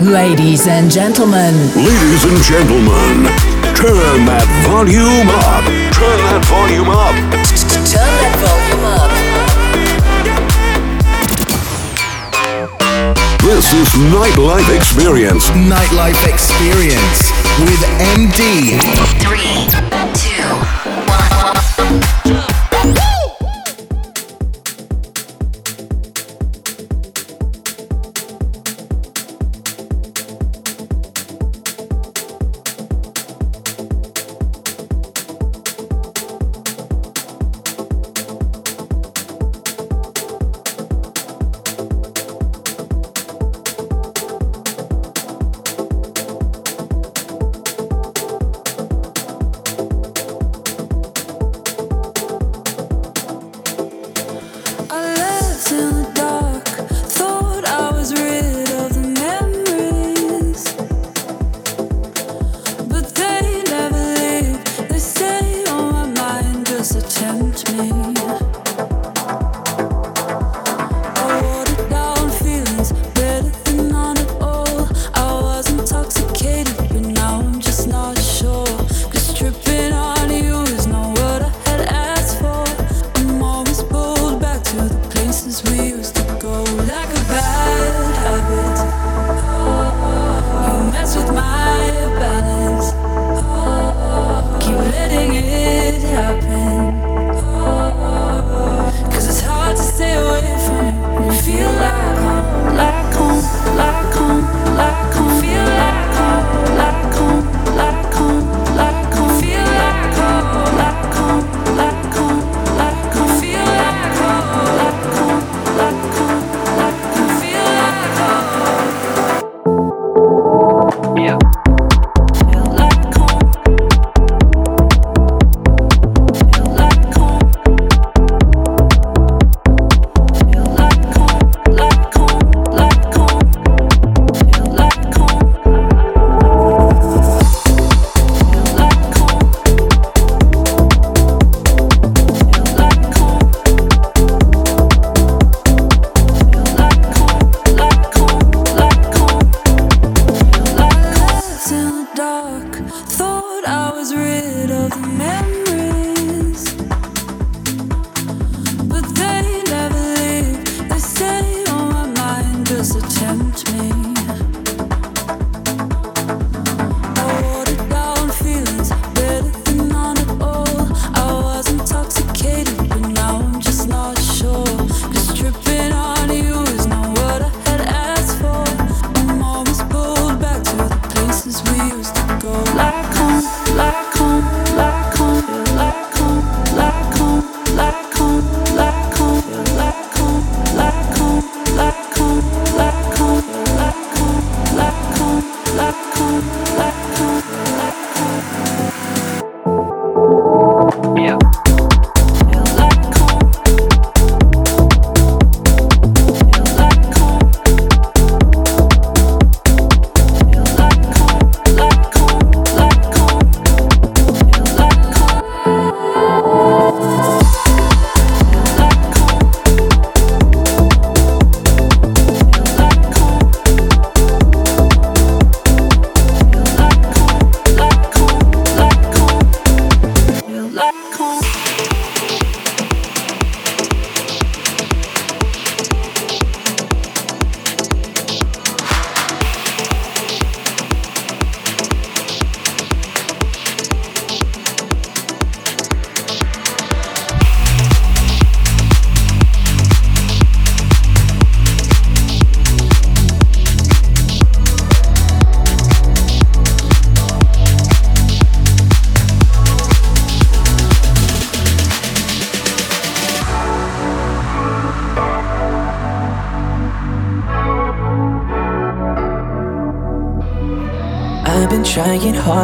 Ladies and gentlemen. Ladies and gentlemen. Turn that volume up. Turn that volume up. Turn that volume up. This is Nightlife Experience. Nightlife Experience with MD. Three,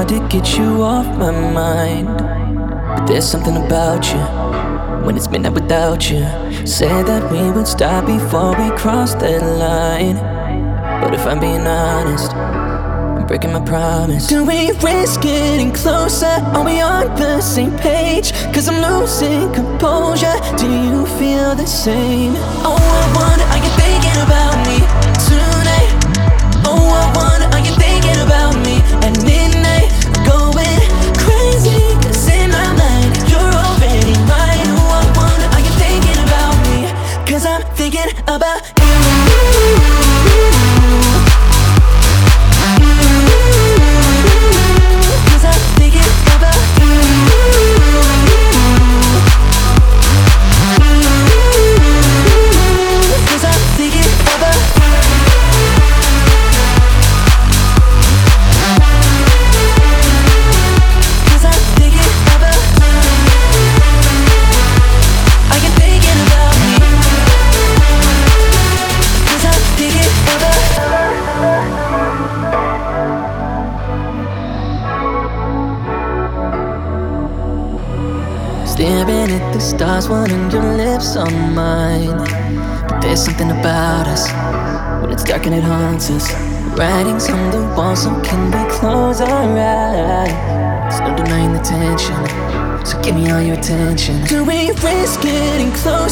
hard to get you off my mind. But there's something about you when it's midnight without you. Said that we would stop before we crossed that line. But if I'm being honest, I'm breaking my promise. Do we risk getting closer? Are we on the same page? Cause I'm losing composure. Do you feel the same? Oh, I wonder, are you thinking about me tonight? Oh, I wonder.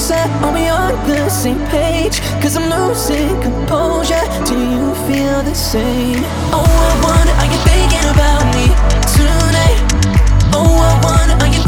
closer. Are we on the same page? Cause I'm losing composure. Do you feel the same? Oh, I wonder, are you thinking about me tonight? Oh, I wonder, are you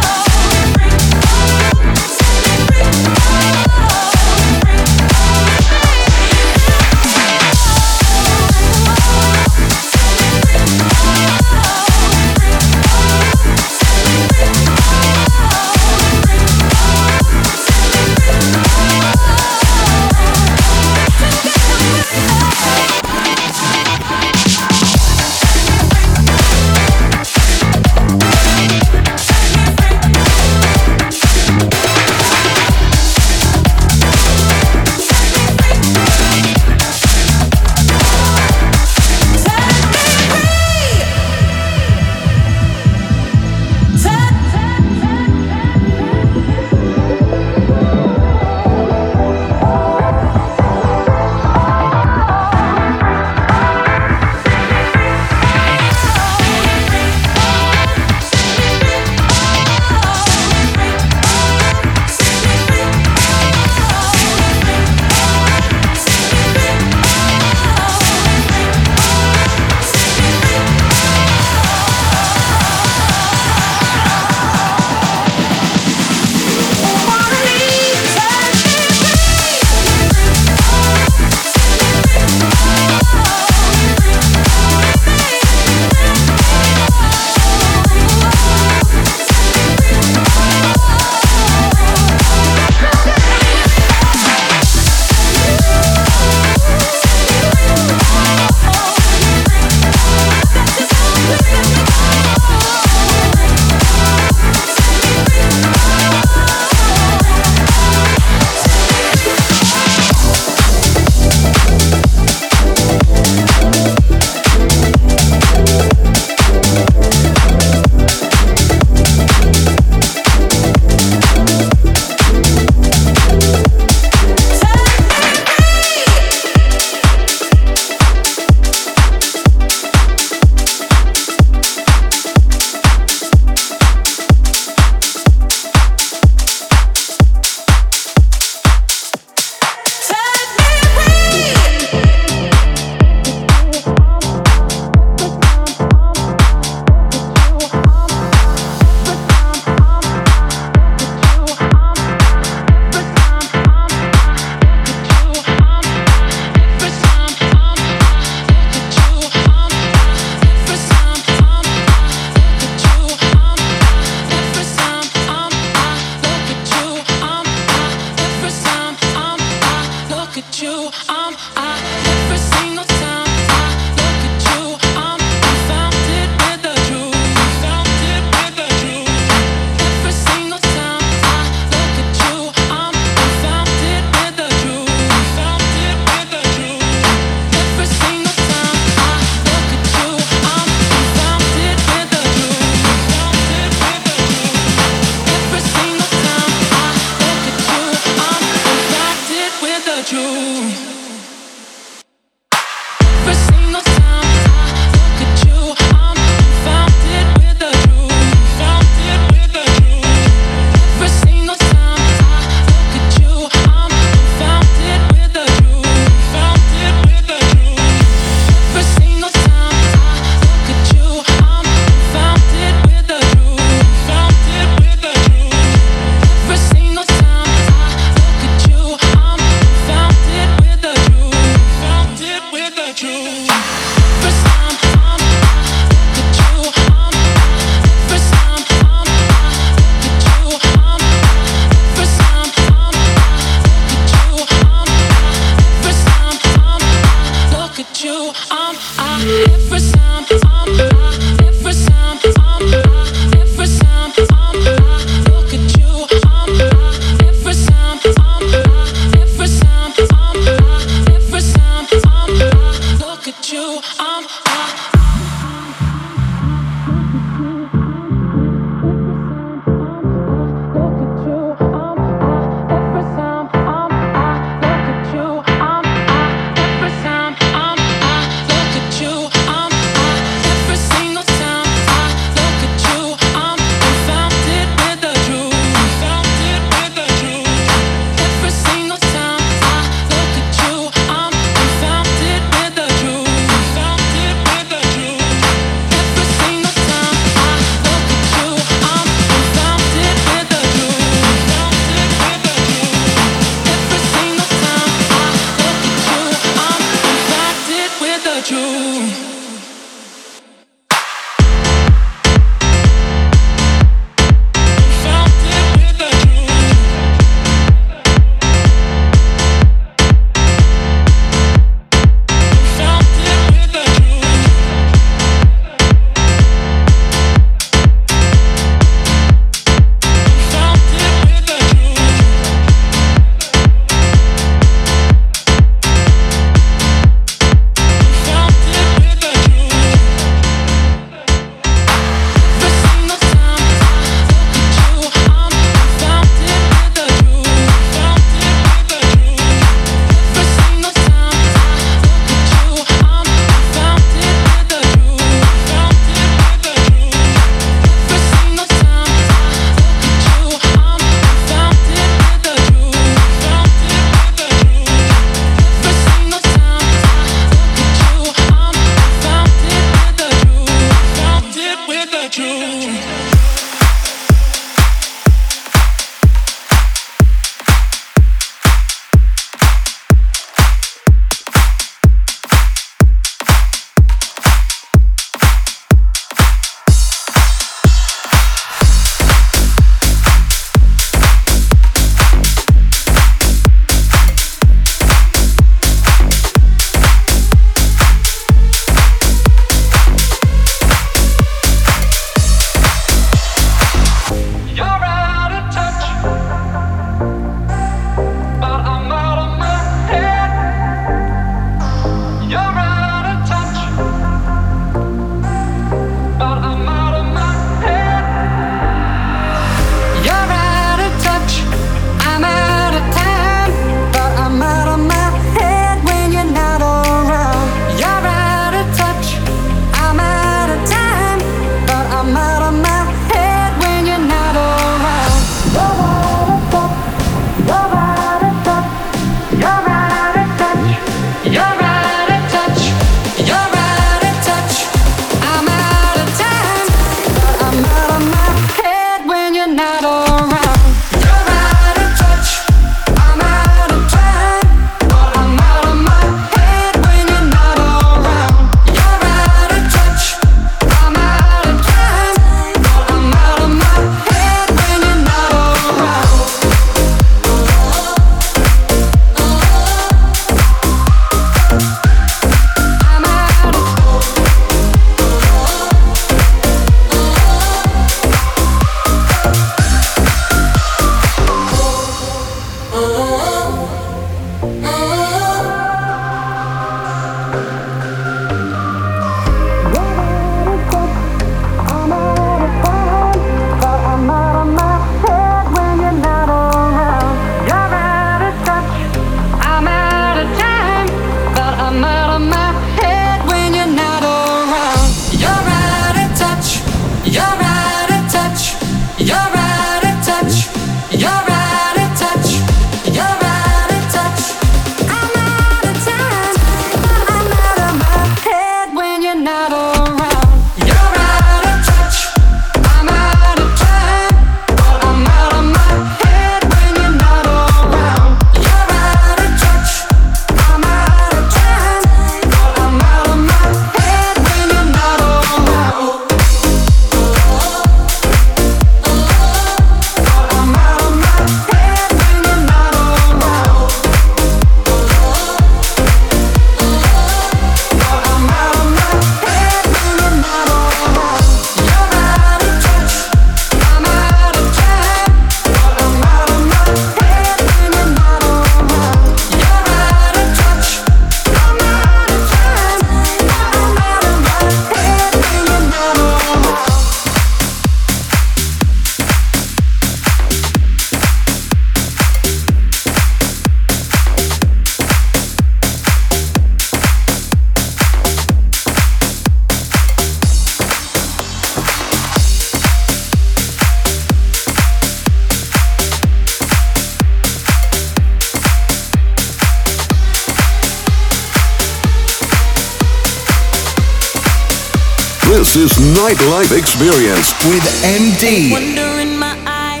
nightlife experience with MD. Wonder in my eye,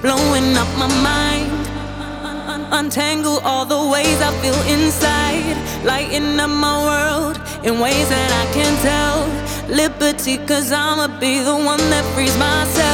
blowing up my mind. Untangle all the ways I feel inside, lighting up my world in ways that I can tell. Liberty, cause I'ma be the one that frees myself.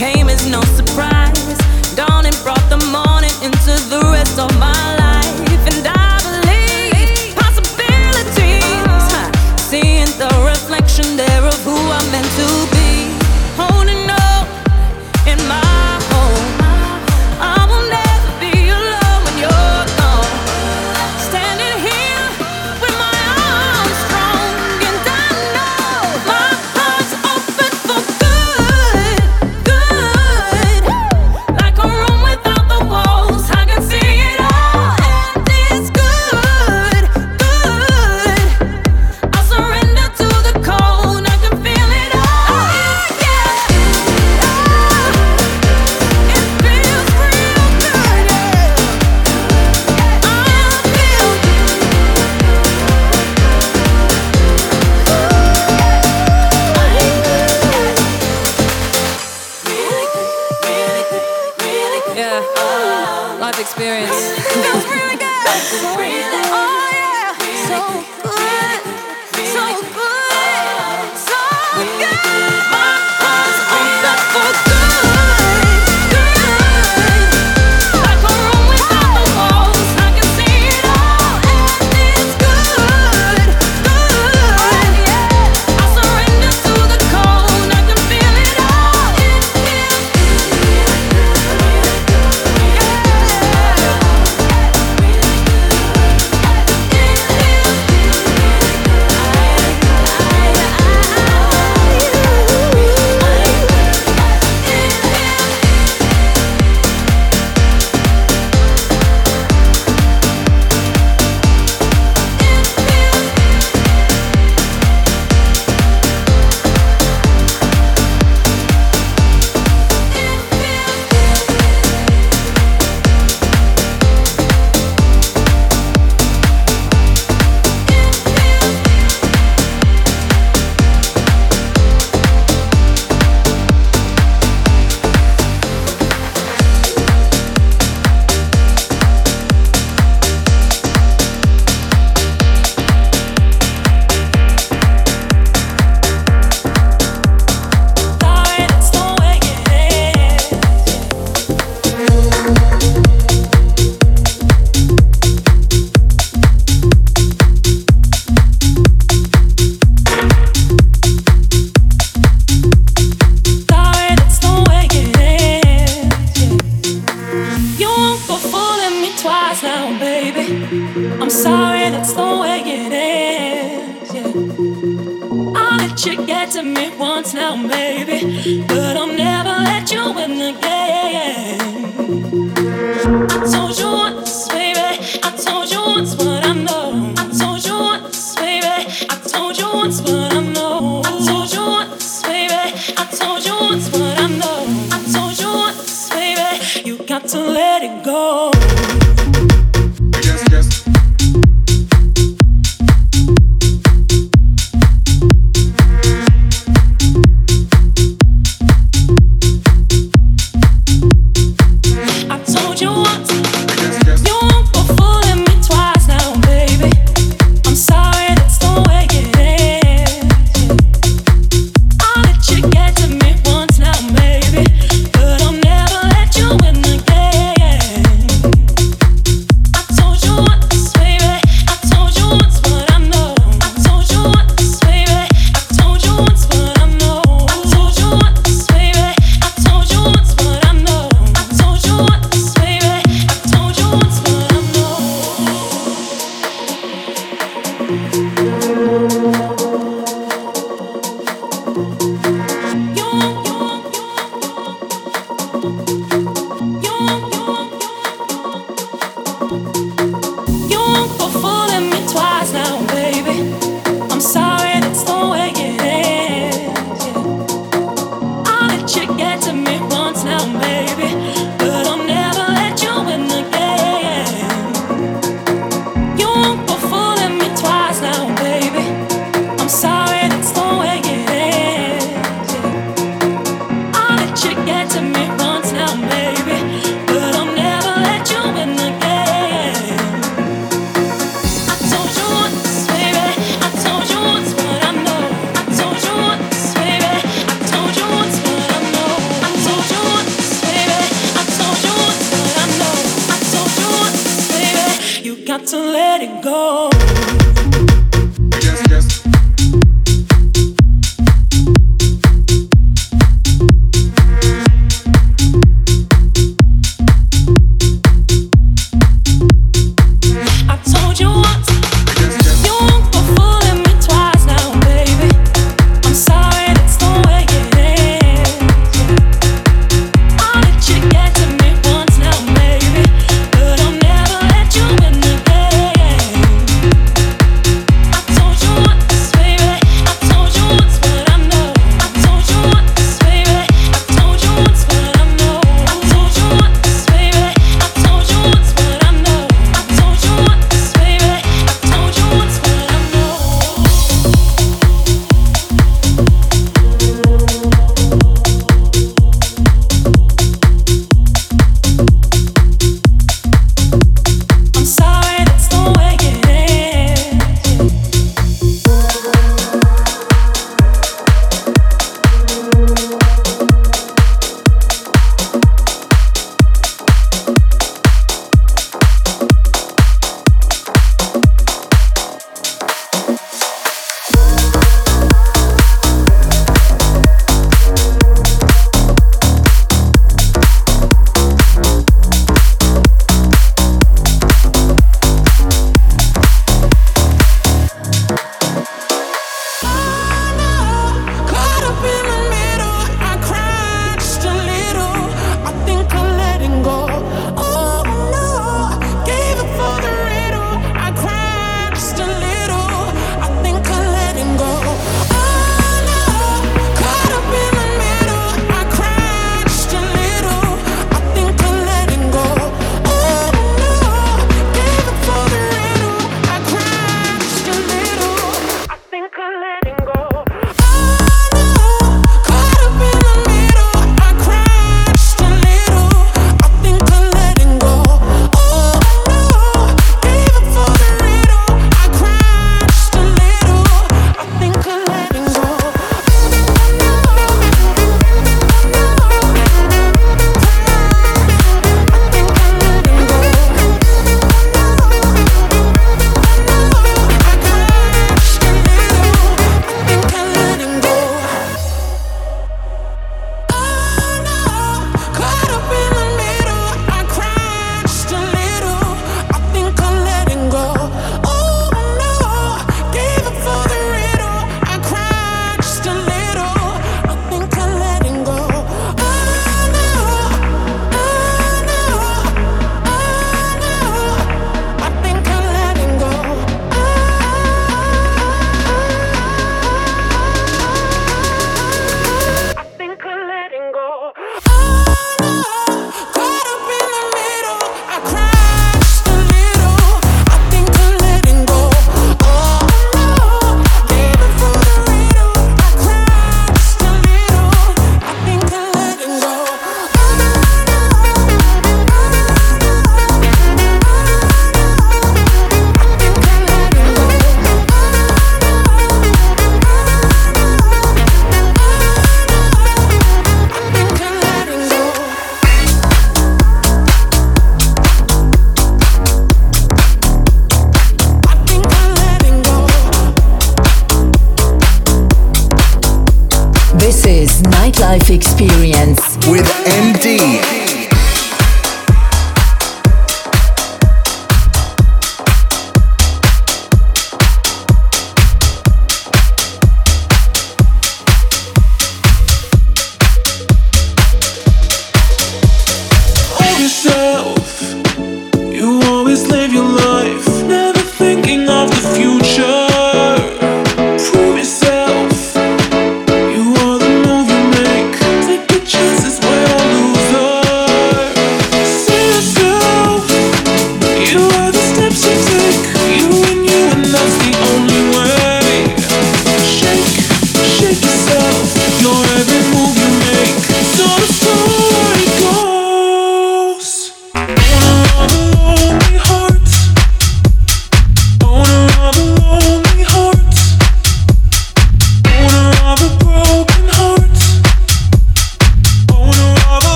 came as no surprise. Dawn and brought the morning into the rest of my life.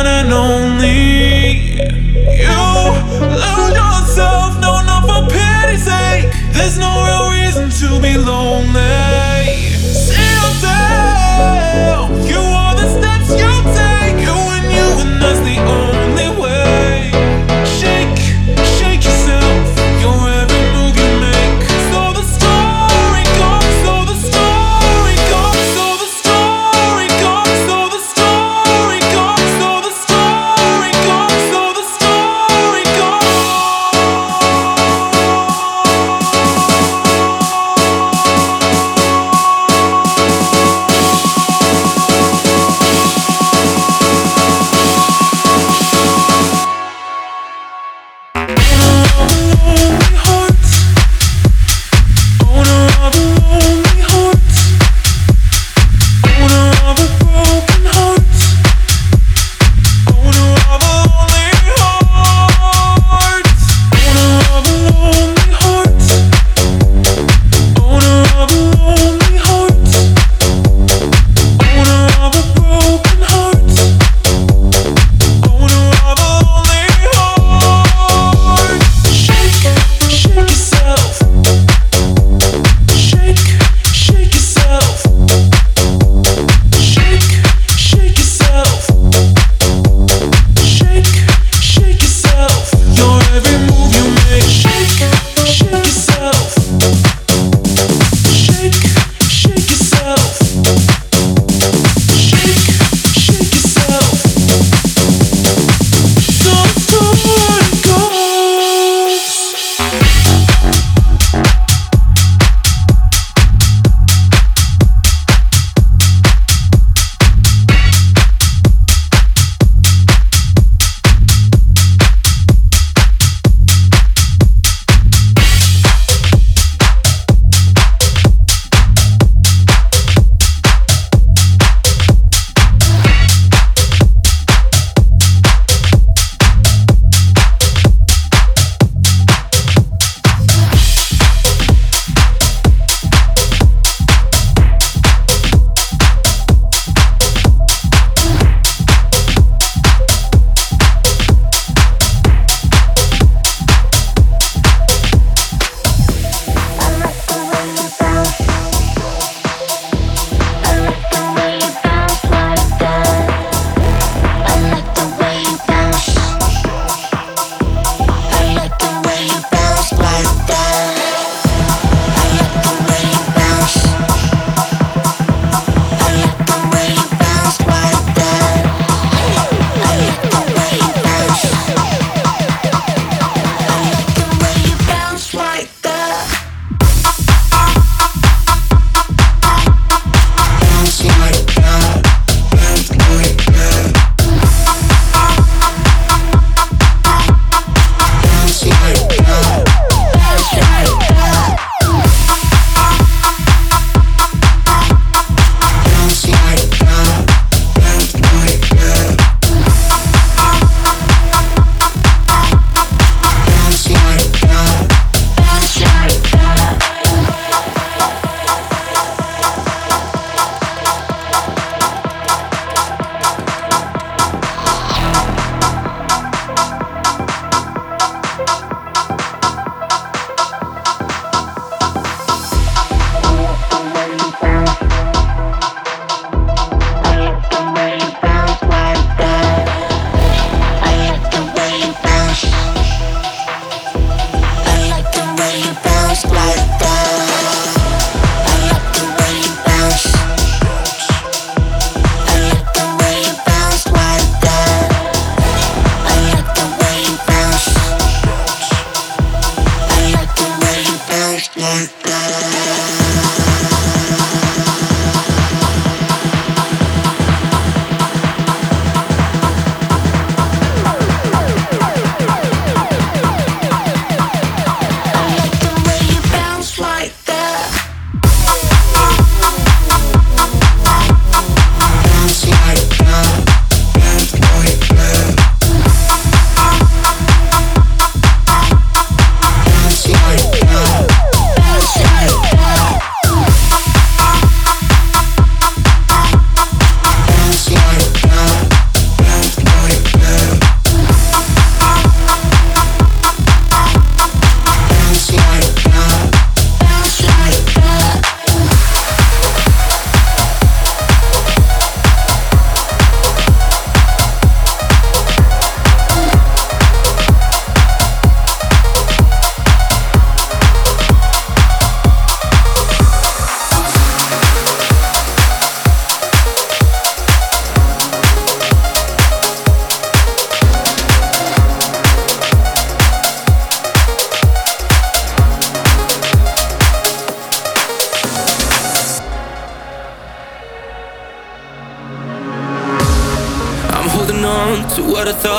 one and only. You lose yourself, no, not for pity's sake. There's no real reason to be lonely.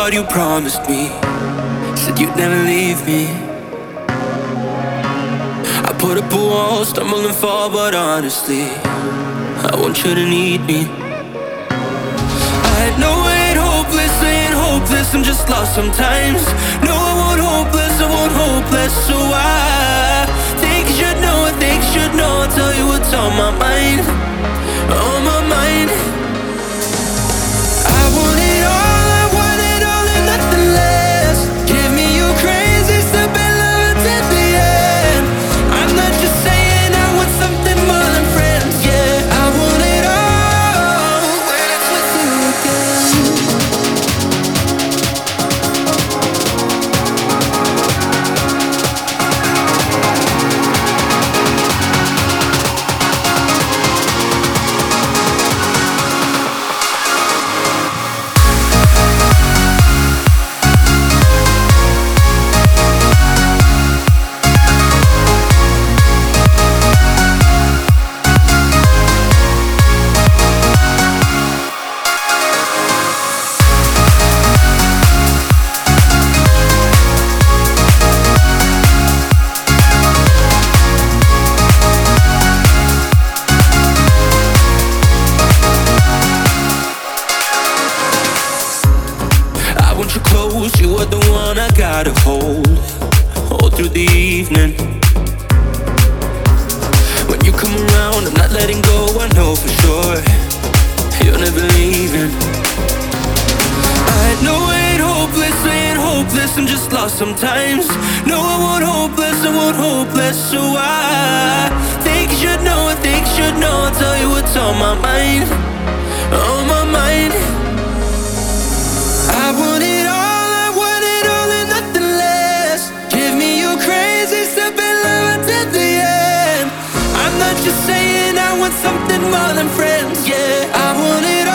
What you promised me. Said you'd never leave me. I put up a wall, stumble and fall, but honestly, I want you to need me. I know I ain't hopeless, ain't hopeless, I'm just lost sometimes. No, I won't hopeless, I won't hopeless, so I think you should know, I think you should know. I'll tell you what's on my mind, want you close, you are the one I gotta hold all through the evening. When you come around, I'm not letting go, I know for sure you're never leaving. I know it hopeless, ain't hopeless, I'm just lost sometimes. No, I won't hopeless, I won't hopeless, so I think you should know, I think you should know, I'll tell you what's on my mind, on my mind. I wanted nightlife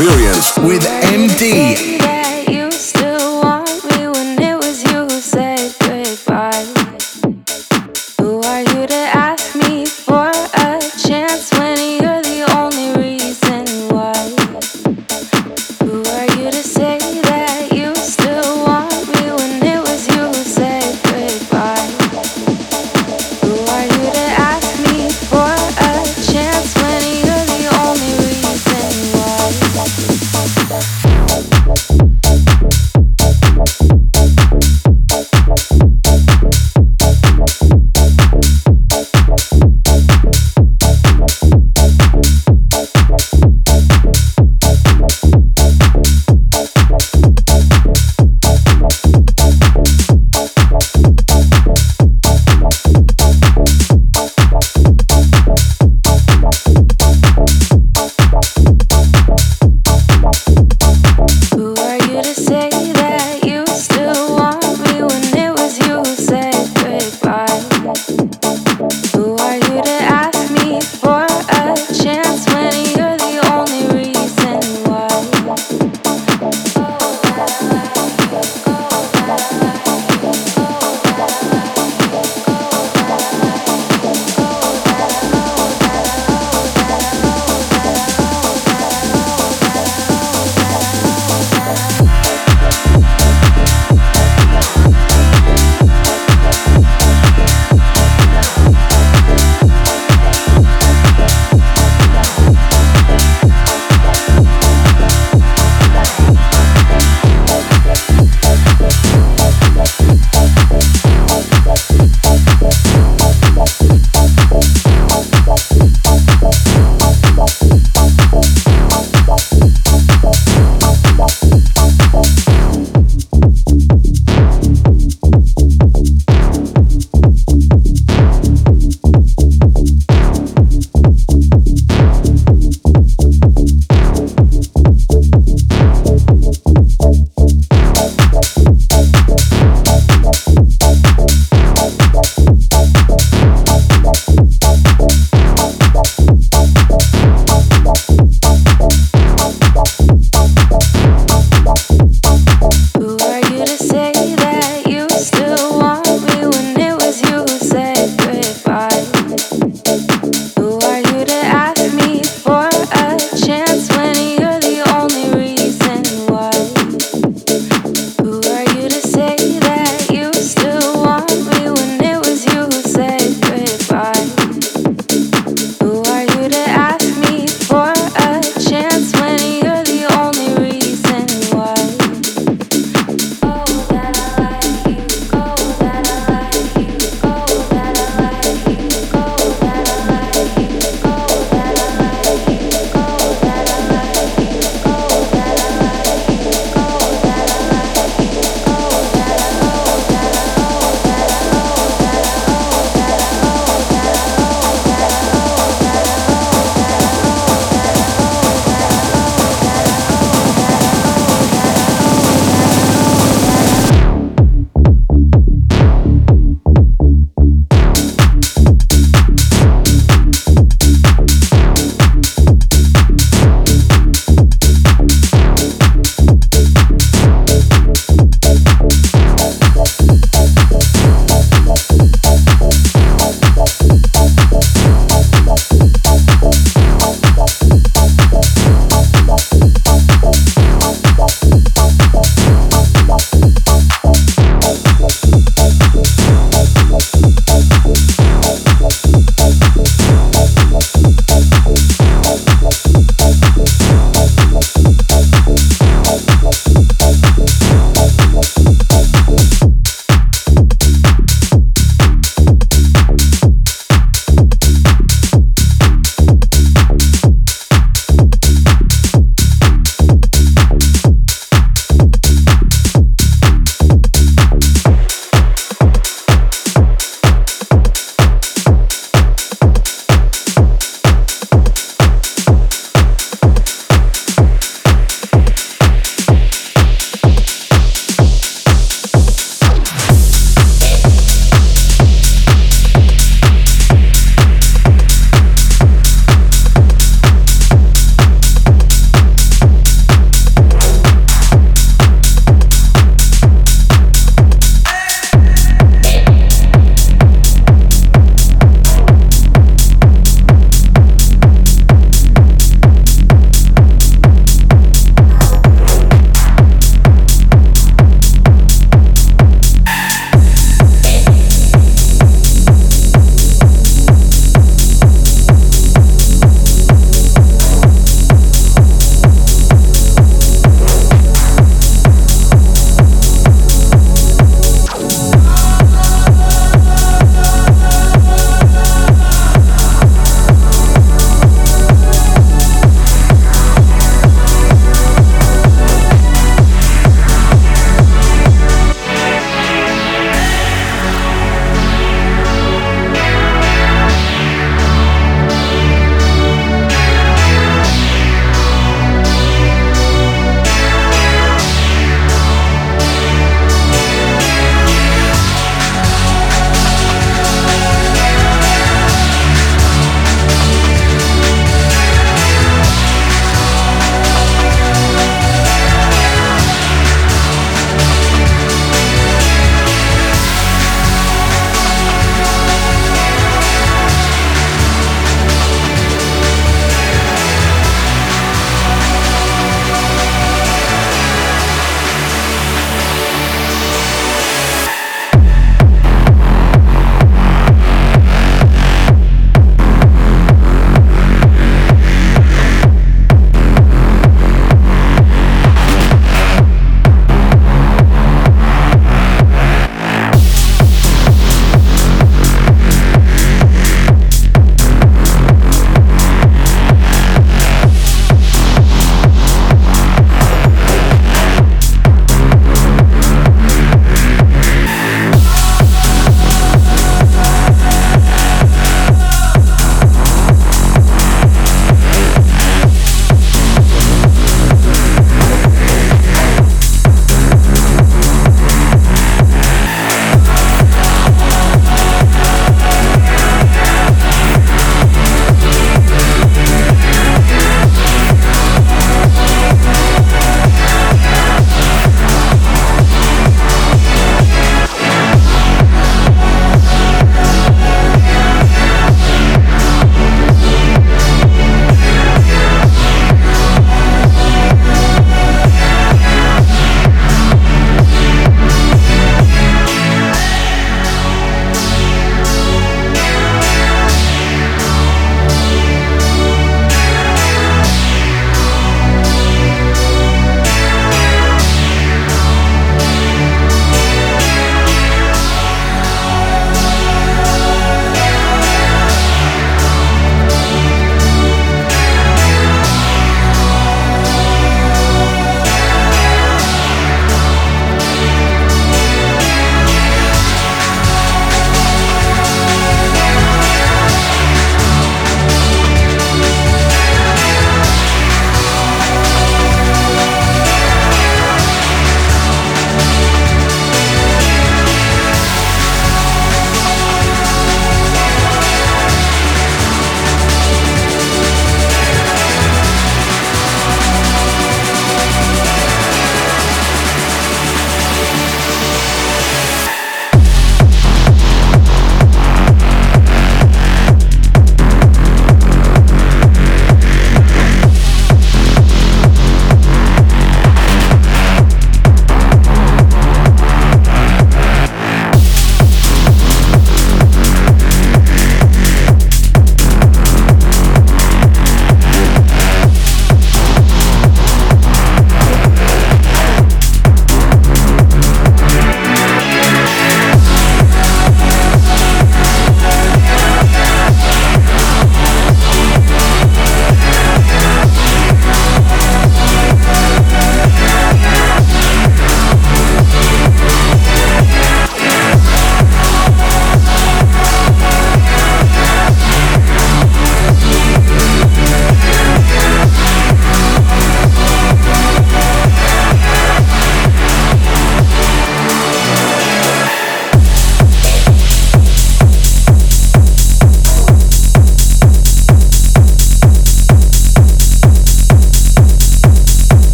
experience with MD.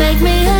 make me